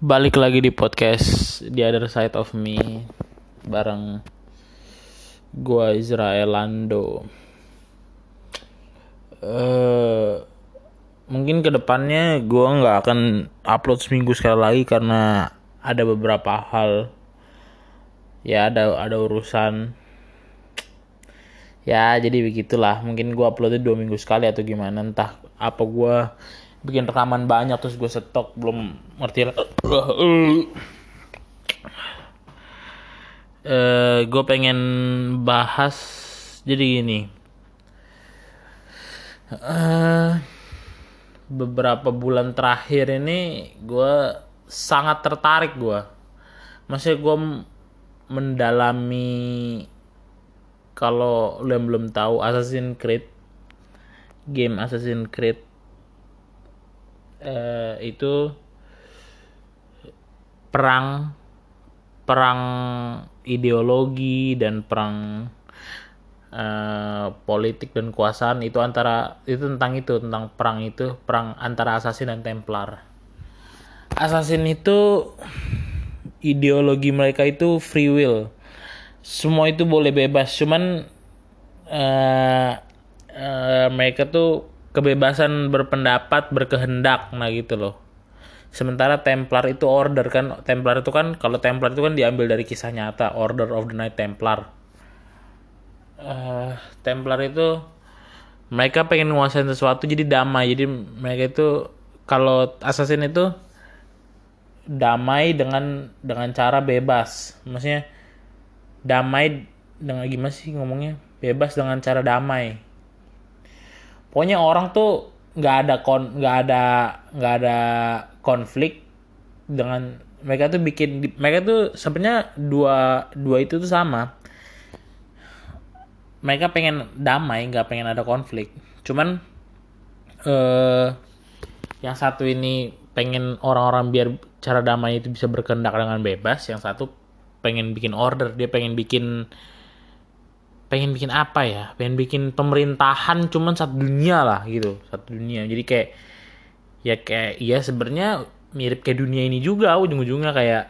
balik lagi di podcast The Other Side of Me bareng gua Israel Lando. Eh mungkin ke depannya gua nggak akan upload seminggu sekali lagi karena ada beberapa hal. Ya ada ada urusan. Ya jadi begitulah. Mungkin gua uploadnya dua minggu sekali atau gimana entah apa gua bikin rekaman banyak terus gue stok belum ngerti lah. Eh gue pengen bahas jadi gini. Eh beberapa bulan terakhir ini gue sangat tertarik gue masih gue mendalami kalau lo yang belum tahu Assassin's Creed game Assassin's Creed eh, itu perang perang ideologi dan perang eh, politik dan kekuasaan itu antara itu tentang itu tentang perang itu perang antara assassin dan templar. Assassin itu ideologi mereka itu free will. Semua itu boleh bebas cuman eh, eh, mereka tuh kebebasan berpendapat berkehendak nah gitu loh. Sementara Templar itu order kan Templar itu kan kalau Templar itu kan diambil dari kisah nyata Order of the Night Templar. Uh, Templar itu mereka pengen nguasain sesuatu jadi damai. Jadi mereka itu kalau assassin itu damai dengan dengan cara bebas. Maksudnya damai dengan gimana sih ngomongnya? Bebas dengan cara damai pokoknya orang tuh nggak ada kon nggak ada nggak ada konflik dengan mereka tuh bikin mereka tuh sebenarnya dua dua itu tuh sama. Mereka pengen damai nggak pengen ada konflik. Cuman eh yang satu ini pengen orang-orang biar cara damai itu bisa berkendak dengan bebas yang satu pengen bikin order dia pengen bikin pengen bikin apa ya? Pengen bikin pemerintahan cuman satu dunia lah gitu satu dunia. Jadi kayak ya kayak ya sebenarnya mirip kayak dunia ini juga ujung-ujungnya kayak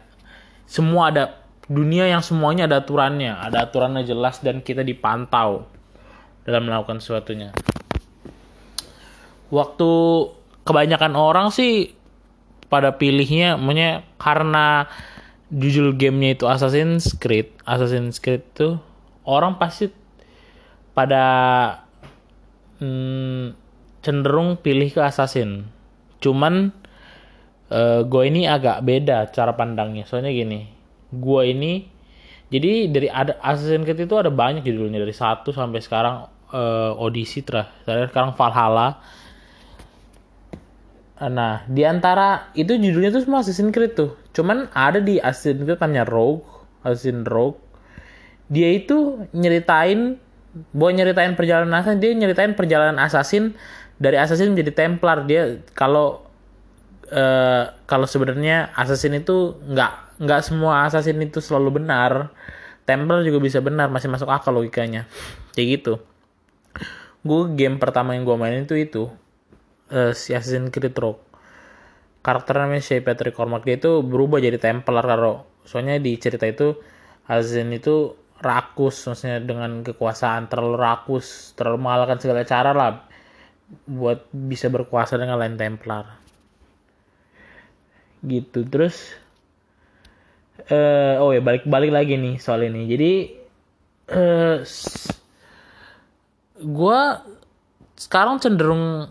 semua ada dunia yang semuanya ada aturannya ada aturannya jelas dan kita dipantau dalam melakukan sesuatunya. Waktu kebanyakan orang sih pada pilihnya makanya karena judul gamenya itu Assassin's Creed Assassin's Creed tuh orang pasti pada hmm, cenderung pilih ke assassin. Cuman uh, gue ini agak beda cara pandangnya. Soalnya gini, gue ini jadi dari ada Assassin's Creed itu ada banyak judulnya dari satu sampai sekarang uh, Odyssey terakhir sekarang Valhalla. Nah, di antara itu judulnya tuh semua Assassin's Creed tuh. Cuman ada di Assassin's Creed namanya Rogue, Assassin's Rogue dia itu nyeritain buat nyeritain perjalanan assassin dia nyeritain perjalanan assassin dari assassin menjadi templar. Dia kalau uh, kalau sebenarnya assassin itu nggak nggak semua assassin itu selalu benar. Templar juga bisa benar masih masuk akal logikanya. Kayak gitu. Gue game pertama yang gue mainin itu itu uh, si Assassin's Creed Rogue. Karakter namanya si Patrick Cormac dia itu berubah jadi templar kalau soalnya di cerita itu Assassin itu rakus maksudnya dengan kekuasaan terlalu rakus terlalu mengalahkan segala cara lah buat bisa berkuasa dengan lain Templar. Gitu terus uh, oh ya balik balik lagi nih soal ini. Jadi uh, gue sekarang cenderung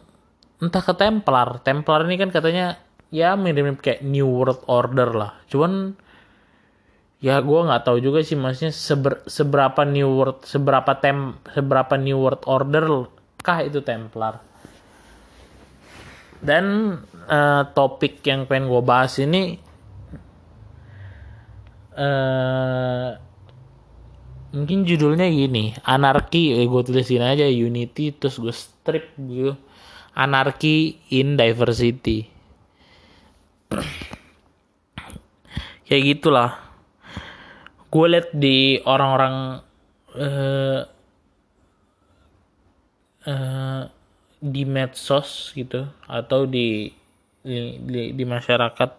entah ke Templar. Templar ini kan katanya ya mirip-mirip kayak New World Order lah. Cuman ya gue nggak tahu juga sih maksudnya seber, seberapa new world seberapa tem seberapa new world order kah itu Templar. Dan uh, topik yang pengen gue bahas ini uh, mungkin judulnya gini anarki eh, gue tulisin aja unity terus gue strip gitu. Anarki in diversity. Kayak gitulah gue liat di orang-orang uh, uh, di medsos gitu atau di di, di, di masyarakat.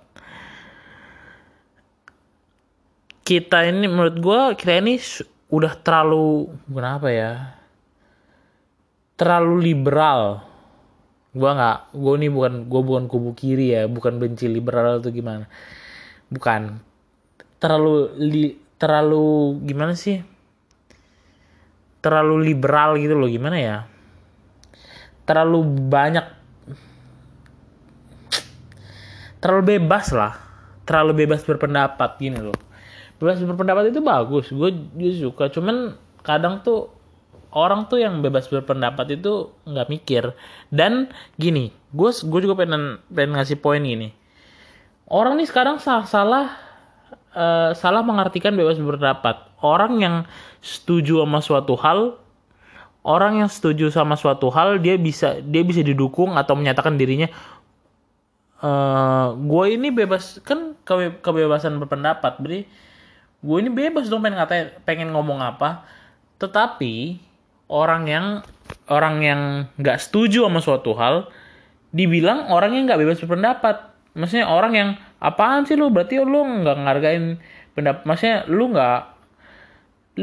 Kita ini menurut gue kita ini udah terlalu kenapa ya terlalu liberal. Gue nggak gue ini bukan gue bukan kubu kiri ya bukan benci liberal atau gimana. Bukan terlalu li, terlalu gimana sih? Terlalu liberal gitu loh gimana ya? Terlalu banyak terlalu bebas lah. Terlalu bebas berpendapat gini loh. Bebas berpendapat itu bagus gue juga suka. Cuman kadang tuh orang tuh yang bebas berpendapat itu nggak mikir. Dan gini gue gue juga pengen pengen ngasih poin gini. Orang nih sekarang salah salah uh, salah mengartikan bebas berpendapat. Orang yang setuju sama suatu hal orang yang setuju sama suatu hal dia bisa dia bisa didukung atau menyatakan dirinya uh, gue ini bebas kan ke, kebebasan berpendapat beri gue ini bebas dong pengen ngatain pengen ngomong apa. Tetapi orang yang orang yang nggak setuju sama suatu hal dibilang orang yang nggak bebas berpendapat. Maksudnya orang yang apaan sih lu? Berarti lu nggak ngargain pendapat maksudnya lu nggak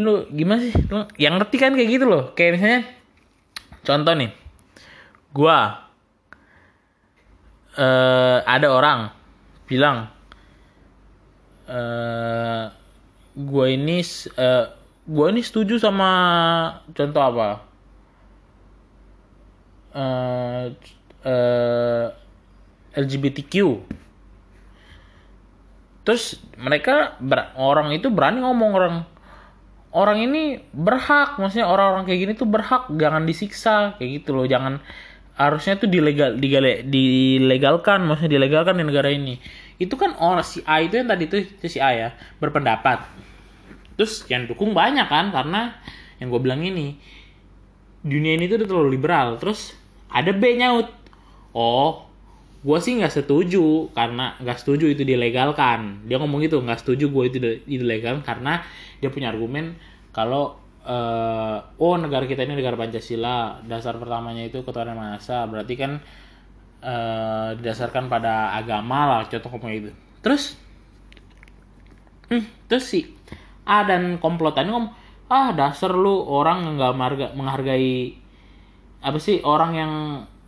lu gimana sih? Lu yang ngerti kan kayak gitu loh. Kayak misalnya contoh nih. Gua uh, ada orang bilang uh, gua ini uh, gua ini setuju sama contoh apa? Uh, uh, LGBTQ terus mereka orang itu berani ngomong orang orang ini berhak. Maksudnya orang-orang kayak gini tuh berhak jangan disiksa kayak gitu loh. Jangan harusnya tuh dilegal digale, dilegalkan maksudnya dilegalkan di negara ini. Itu kan orang si A itu yang tadi tuh itu si A ya berpendapat. Terus yang dukung banyak kan karena yang gue bilang ini dunia ini tuh udah terlalu liberal. Terus ada B nyaut oh gue sih nggak setuju karena nggak setuju itu dilegalkan. Dia ngomong gitu nggak setuju gue itu dilegalkan karena dia punya argumen kalau uh, oh negara kita ini negara Pancasila dasar pertamanya itu ketuhanan maha esa berarti kan uh, didasarkan pada agama lah contoh ngomong itu terus hmm, terus sih A dan komplotannya ngomong ah dasar lu orang nggak menghargai apa sih orang yang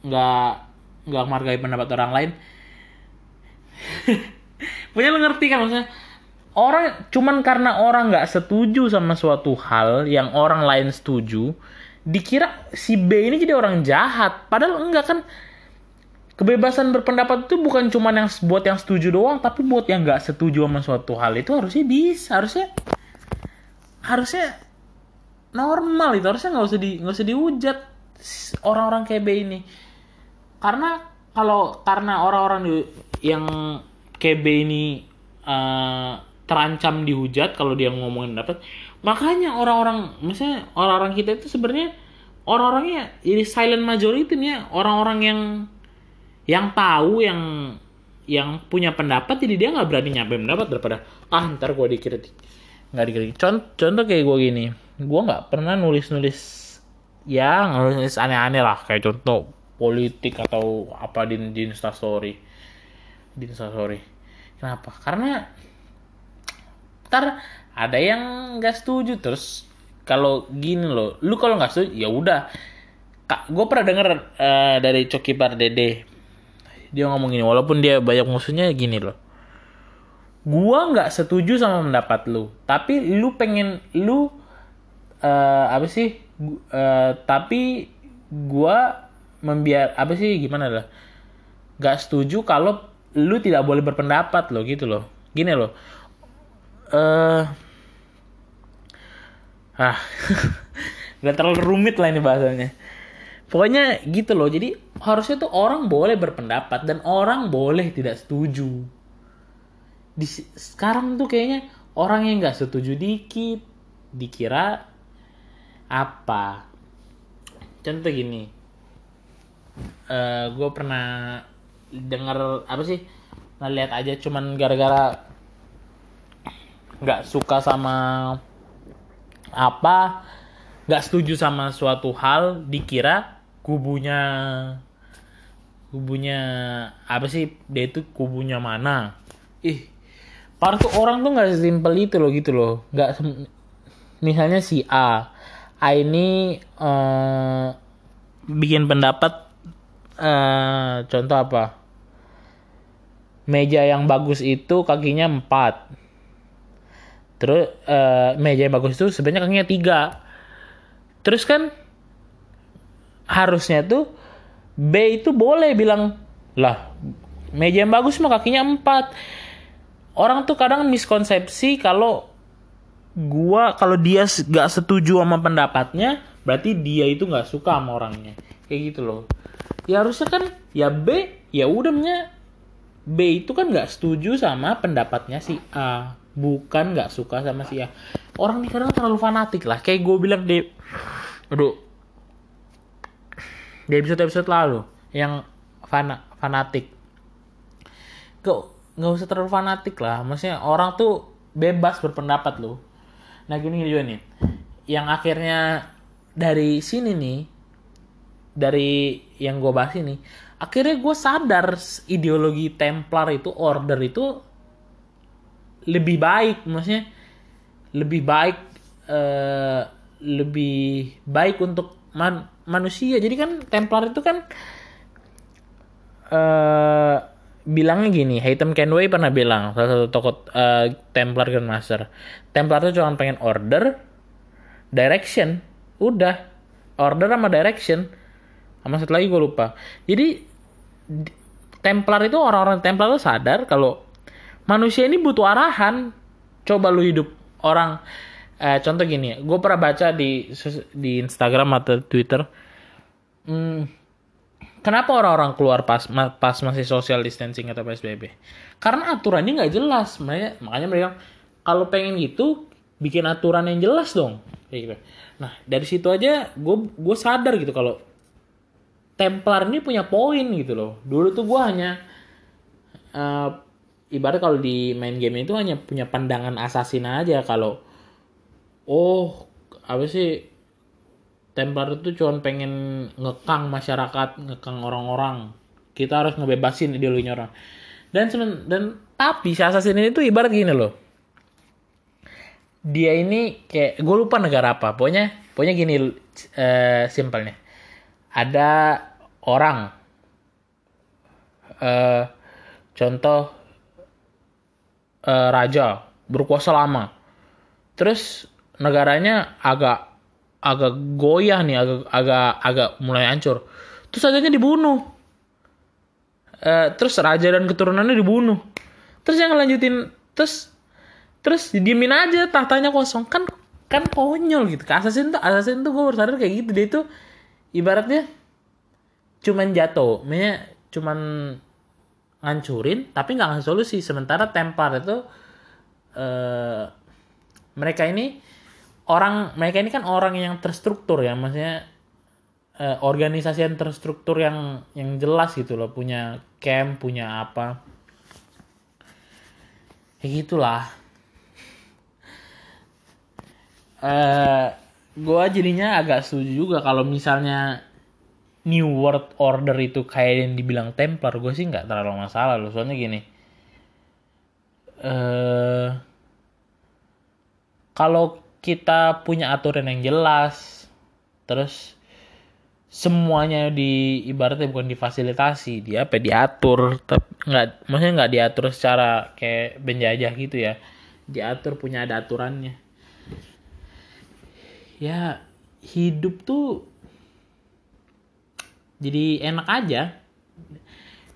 nggak nggak menghargai pendapat orang lain. Punya lu ngerti kan maksudnya? Orang cuman karena orang nggak setuju sama suatu hal yang orang lain setuju dikira si B ini jadi orang jahat. Padahal enggak kan? Kebebasan berpendapat itu bukan cuman yang buat yang setuju doang tapi buat yang nggak setuju sama suatu hal itu harusnya bisa harusnya harusnya normal itu. Harusnya nggak usah di nggak usah dihujat orang-orang kayak B ini karena kalau karena orang-orang yang kayak B ini uh, terancam dihujat kalau dia ngomongin dapat makanya orang-orang misalnya orang-orang kita itu sebenarnya orang-orangnya jadi silent majority nih ya. Orang-orang yang yang tahu yang yang punya pendapat jadi dia nggak berani nyampe pendapat daripada ah ntar gue dikritik. Nggak dikritik. Contoh, contoh kayak gue gini. Gue nggak pernah nulis nulis ya nulis aneh-aneh lah. Kayak contoh politik atau apa di di instastory? Di instastory. Kenapa? Karena ntar ada yang nggak setuju terus kalau gini loh lu kalau nggak setuju ya udah. Kak gue pernah denger uh, dari Coki Pardede dia ngomong gini walaupun dia banyak musuhnya gini loh. Gue nggak setuju sama pendapat lu tapi lu pengen lu uh, apa sih? Uh, tapi gue membiar apa sih gimana lah nggak setuju kalau lu tidak boleh berpendapat loh gitu loh. Gini loh. Uh, ah nggak terlalu rumit lah ini bahasanya pokoknya gitu loh jadi harusnya tuh orang boleh berpendapat dan orang boleh tidak setuju. Di sekarang tuh kayaknya orang yang nggak setuju dikit dikira apa? Contoh gini uh, eh, gue pernah dengar apa sih ngeliat aja cuman gara-gara nggak suka sama apa nggak setuju sama suatu hal dikira kubunya kubunya apa sih dia itu kubunya mana ih tuh orang tuh nggak simpel itu loh gitu loh. Nggak misalnya si A, A ini eh, bikin pendapat eh, contoh apa? Meja yang bagus itu kakinya 4. Terus eh, meja yang bagus itu sebenarnya kakinya 3. Terus kan harusnya tuh B itu boleh bilang lah meja yang bagus mah kakinya 4 orang tuh kadang miskonsepsi kalau gua kalau dia gak setuju sama pendapatnya berarti dia itu nggak suka sama orangnya kayak gitu loh ya harusnya kan ya B ya udah nya B itu kan nggak setuju sama pendapatnya si A. Bukan nggak suka sama si A. Orang nih kadang terlalu fanatik lah. Kayak gue bilang di aduh di episode episode lalu yang fana fanatik. Kok nggak usah terlalu fanatik lah. Maksudnya orang tuh bebas berpendapat loh. Nah gini juga nih yang akhirnya dari sini nih dari yang gue bahas ini akhirnya gue sadar ideologi Templar itu order itu lebih baik maksudnya lebih baik eh, lebih baik untuk man- manusia. Jadi kan Templar itu kan eh bilangnya gini Haytham Kenway pernah bilang salah satu tokoh eh, Templar Grandmaster Templar itu cuma pengen order direction udah. Order sama direction sama satu lagi gue lupa. Jadi di- Templar itu orang-orang Templar itu sadar kalau manusia ini butuh arahan. Coba lu hidup orang eh, contoh gini gue pernah baca di di Instagram atau Twitter hmm, kenapa orang-orang keluar pas pas masih social distancing atau PSBB karena aturannya nggak jelas. Makanya makanya mereka kalau pengen gitu bikin aturan yang jelas dong. Gitu. Nah dari situ aja gue gue sadar gitu kalau Templar ini punya poin gitu loh dulu tuh gue hanya eh, ibarat kalau di main game itu hanya punya pandangan assassin aja kalau oh apa sih Templar itu cuma pengen ngekang masyarakat, ngekang orang-orang. Kita harus ngebebasin ideologinya orang. Dan semen- dan tapi si assassin ini tuh ibarat gini loh. Dia ini kayak gue lupa negara apa. Pokoknya pokoknya gini eh, simpelnya. Ada orang eh contoh eh, raja berkuasa lama. Terus negaranya agak agak goyah nih, agak agak agak mulai hancur. Terus rajanya dibunuh. Eh, terus raja dan keturunannya dibunuh. Terus yang ngelanjutin terus terus didiemin aja tahtanya kosong kan kan konyol gitu. Assassin tuh assassin tuh gue baru sadar kayak gitu dia tuh ibaratnya cuman jatuh, maksudnya cuman ngancurin tapi nggak ngasih solusi. Sementara Templar itu eh mereka ini orang mereka ini kan orang yang terstruktur ya. Maksudnya eh, organisasi yang terstruktur yang yang jelas gitu loh. Punya camp punya apa. Kayak gitulah. Eh gue jadinya agak setuju juga kalau misalnya New World Order itu kayak yang dibilang Templar gue sih nggak terlalu masalah loh. Soalnya gini eh kalau kita punya aturan yang jelas terus semuanya di ibaratnya bukan difasilitasi dia apa diatur tapi nggak maksudnya nggak diatur secara kayak penjajah gitu ya. Diatur punya ada aturannya. Ya hidup tuh jadi enak aja.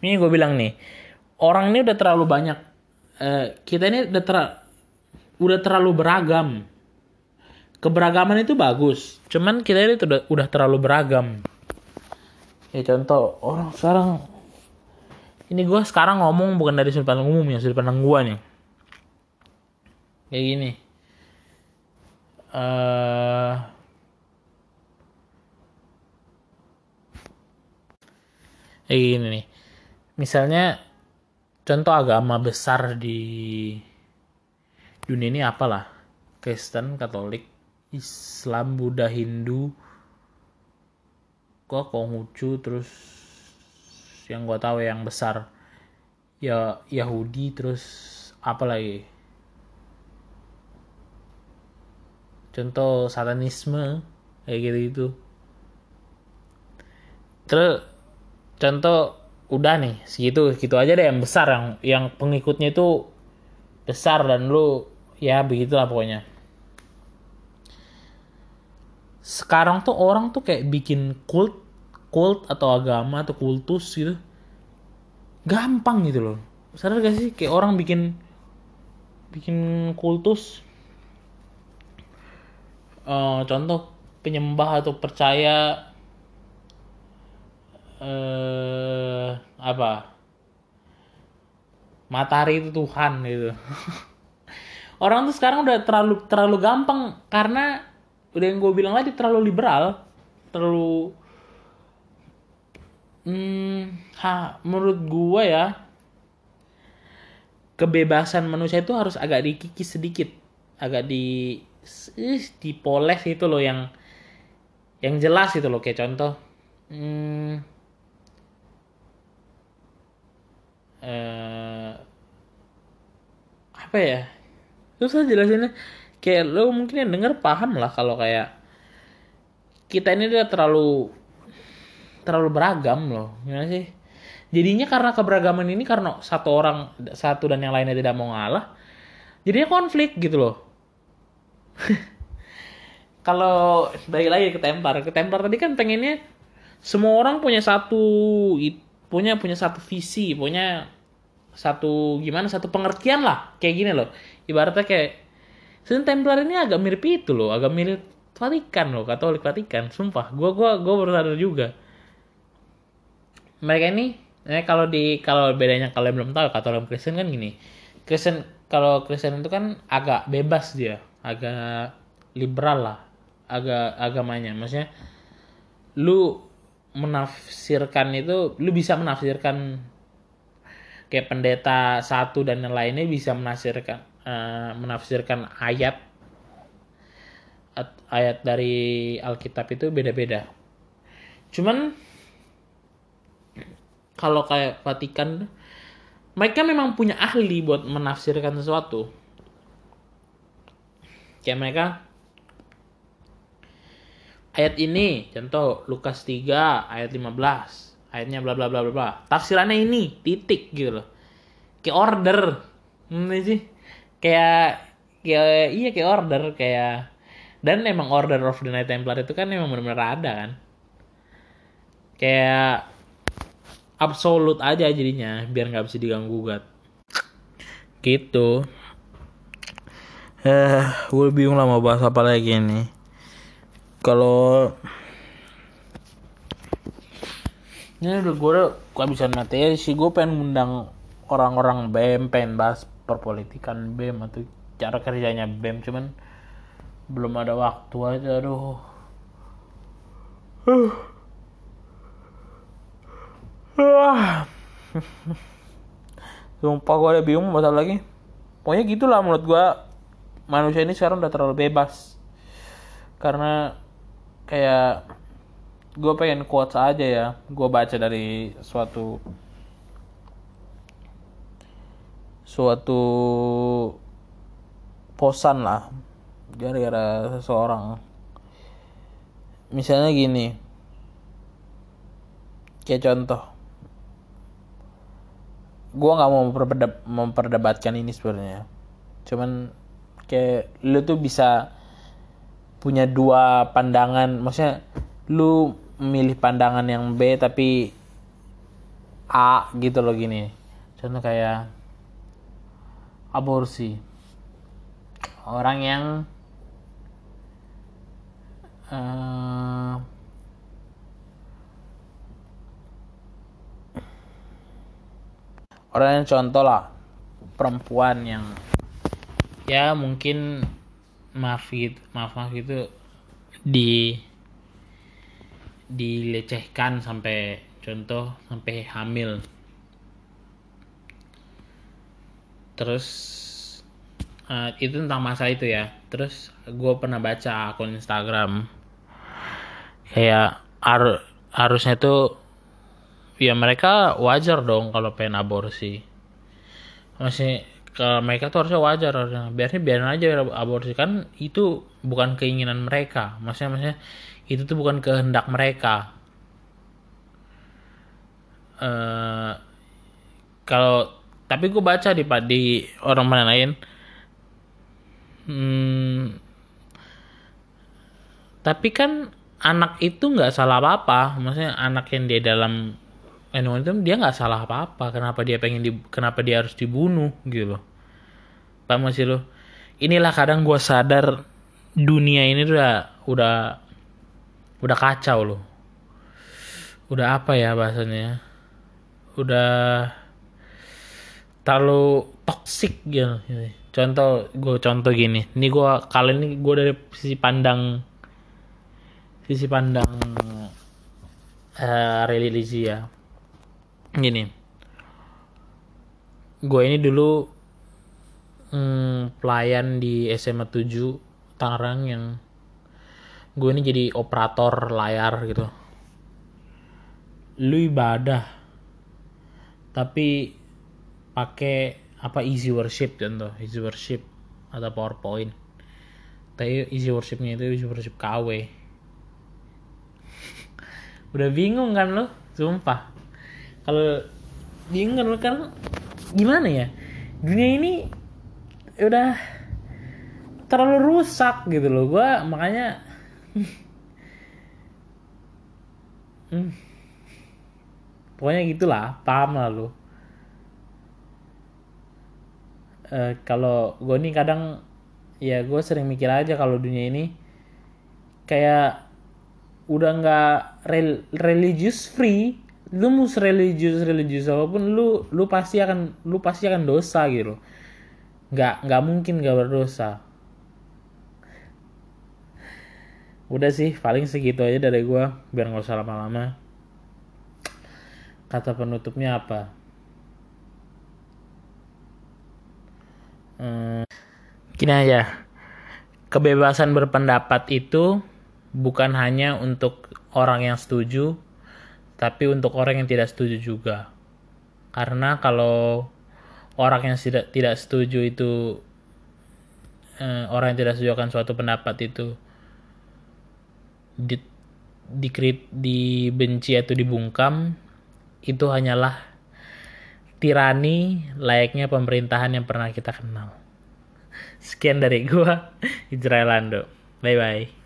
Ini gue bilang nih orang ini udah terlalu banyak eh, kita ini udah ter- udah terlalu beragam. Keberagaman itu bagus cuman kita ini udah udah terlalu beragam. Ya contoh orang sekarang ini gue sekarang ngomong bukan dari sudut pandang umum ya sudut pandang gue nih. Kayak gini. Eh Eh, ini nih. Misalnya contoh agama besar di dunia ini apalah? Kristen Katolik Islam Buddha Hindu kok Konghucu terus yang gue tahu yang besar. Ya Yahudi terus apa lagi? Contoh satanisme kayak gitu gitu terus contoh udah nih segitu gitu aja deh yang besar yang yang pengikutnya itu besar dan lu ya begitulah pokoknya. Sekarang tuh orang tuh kayak bikin kult kult atau agama atau kultus gitu gampang gitu loh. Sadar gak sih? Kayak orang bikin bikin kultus. Uh, contoh penyembah atau percaya uh, apa? Matahari itu Tuhan gitu. Orang tuh sekarang udah terlalu terlalu gampang karena udah yang gue bilang tadi terlalu liberal terlalu hmm, ha, menurut gue ya kebebasan manusia itu harus agak dikikis sedikit agak di eh, dipoles itu loh yang yang jelas itu loh kayak contoh hmm, eh, apa ya? Susah jelasinnya kayak lo mungkin yang denger paham lah kalau kayak kita ini udah terlalu terlalu beragam loh gimana sih? Jadinya karena keberagaman ini karena satu orang satu dan yang lainnya tidak mau ngalah jadinya konflik gitu loh. Kalau balik lagi ke tempar ke tempar tadi kan pengennya semua orang punya satu punya punya satu visi punya satu gimana satu pengertian lah. Kayak gini loh. Ibaratnya kayak Sen Templar ini agak mirip itu loh. Agak mirip Vatikan loh Katolik Vatikan. Sumpah gue gua gue baru juga. Mereka ini eh, kalau di kalau bedanya kalau belum tahu Katolik Kristen kan gini. Kristen kalau Kristen itu kan agak bebas dia. Agak liberal lah. Agak agamanya. Maksudnya lu menafsirkan itu lu bisa menafsirkan kayak pendeta satu dan yang lainnya bisa menafsirkan uh, menafsirkan ayat. Ayat dari Alkitab itu beda-beda. Cuman kalau kayak Vatikan mereka memang punya ahli buat menafsirkan sesuatu. Kayak mereka ayat ini contoh Lukas 3 ayat 15 ayatnya bla bla bla bla bla. Tafsirannya ini titik gitu loh. Kayak order. Ini sih. Kayak kayak iya kayak order kayak dan emang order of the night templar itu kan emang benar-benar ada kan. Kayak absolut aja jadinya biar nggak bisa diganggu gugat. Gitu. Eh gue bingung lah mau bahas apa lagi nih kalau ini udah gue kehabisan materi sih gue pengen ngundang orang-orang BEM pengen bahas perpolitikan BEM atau cara kerjanya BEM cuman belum ada waktu aja aduh uh. Sumpah gue ada bingung masalah lagi. Pokoknya gitulah menurut gue manusia ini sekarang udah terlalu bebas. Karena kayak gue pengen quotes aja ya. Gue baca dari suatu suatu posan lah gara-gara seseorang. Misalnya gini kayak contoh. Gue nggak mau memperdebatkan ini sebenarnya. Cuman kayak lu tuh bisa punya dua pandangan. Maksudnya lu memilih pandangan yang B tapi A gitu loh gini. Contoh kayak aborsi. Orang yang uh, orang yang contoh lah perempuan yang ya mungkin maaf gitu maaf maaf gitu di dilecehkan sampai contoh sampai hamil. Terus uh, itu tentang masa itu ya. Terus gue pernah baca akun Instagram. Kayak har harusnya tuh ya mereka wajar dong kalau pengen aborsi. Masih kalau mereka tuh harusnya wajar harusnya. Biarnya biarin aja aborsi. Kan itu bukan keinginan mereka. Maksudnya maksudnya itu tuh bukan kehendak mereka. Uh, kalau tapi gue baca di di orang mana lain. Hmm, tapi kan anak itu nggak salah apa apa maksudnya anak yang dia dalam itu dia nggak salah apa apa kenapa dia pengen di kenapa dia harus dibunuh gitu loh. Paham masih lo inilah kadang gue sadar dunia ini udah udah udah kacau loh udah apa ya bahasanya udah terlalu toxic gitu. Contoh gue contoh gini. Ini gue kali ini gue dari sisi pandang sisi pandang uh, religi ya. Gini. Gue ini dulu hmm, pelayan di SMA 7 Tangerang yang gue ini jadi operator layar gitu. Lu ibadah. Tapi pakai apa easy worship contoh easy worship atau powerpoint. Tapi easy worshipnya itu easy worship KW udah bingung kan lo sumpah. Kalau bingung kan gimana ya? Dunia ini udah terlalu rusak gitu loh. Gue makanya hmm, pokoknya gitulah paham lah lo e, kalau gue nih kadang ya gue sering mikir aja kalau dunia ini kayak udah nggak religious free. Lu mau religius religius apa pun lu lu pasti akan lu pasti akan dosa gitu. Nggak nggak mungkin nggak berdosa udah sih paling segitu aja dari gue biar nggak usah lama-lama. Kata penutupnya apa? Hmm, gini aja. Kebebasan berpendapat itu bukan hanya untuk orang yang setuju tapi untuk orang yang tidak setuju juga. Karena kalau orang yang tidak tidak setuju itu eh, orang yang tidak setuju akan suatu pendapat itu di, dikrit dibenci atau dibungkam itu hanyalah tirani layaknya pemerintahan yang pernah kita kenal. Sekian dari gua, Israelando. Bye bye.